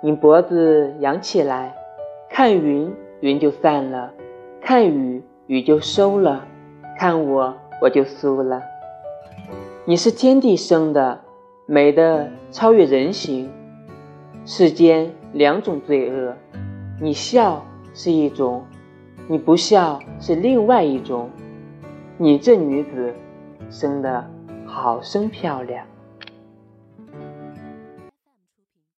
你脖子扬起来看云云就散了看雨雨就收了看我我就酥了。你是天地生的美的超越人形世间两种罪恶你笑是一种你不笑是另外一种你这女子生的好生漂亮。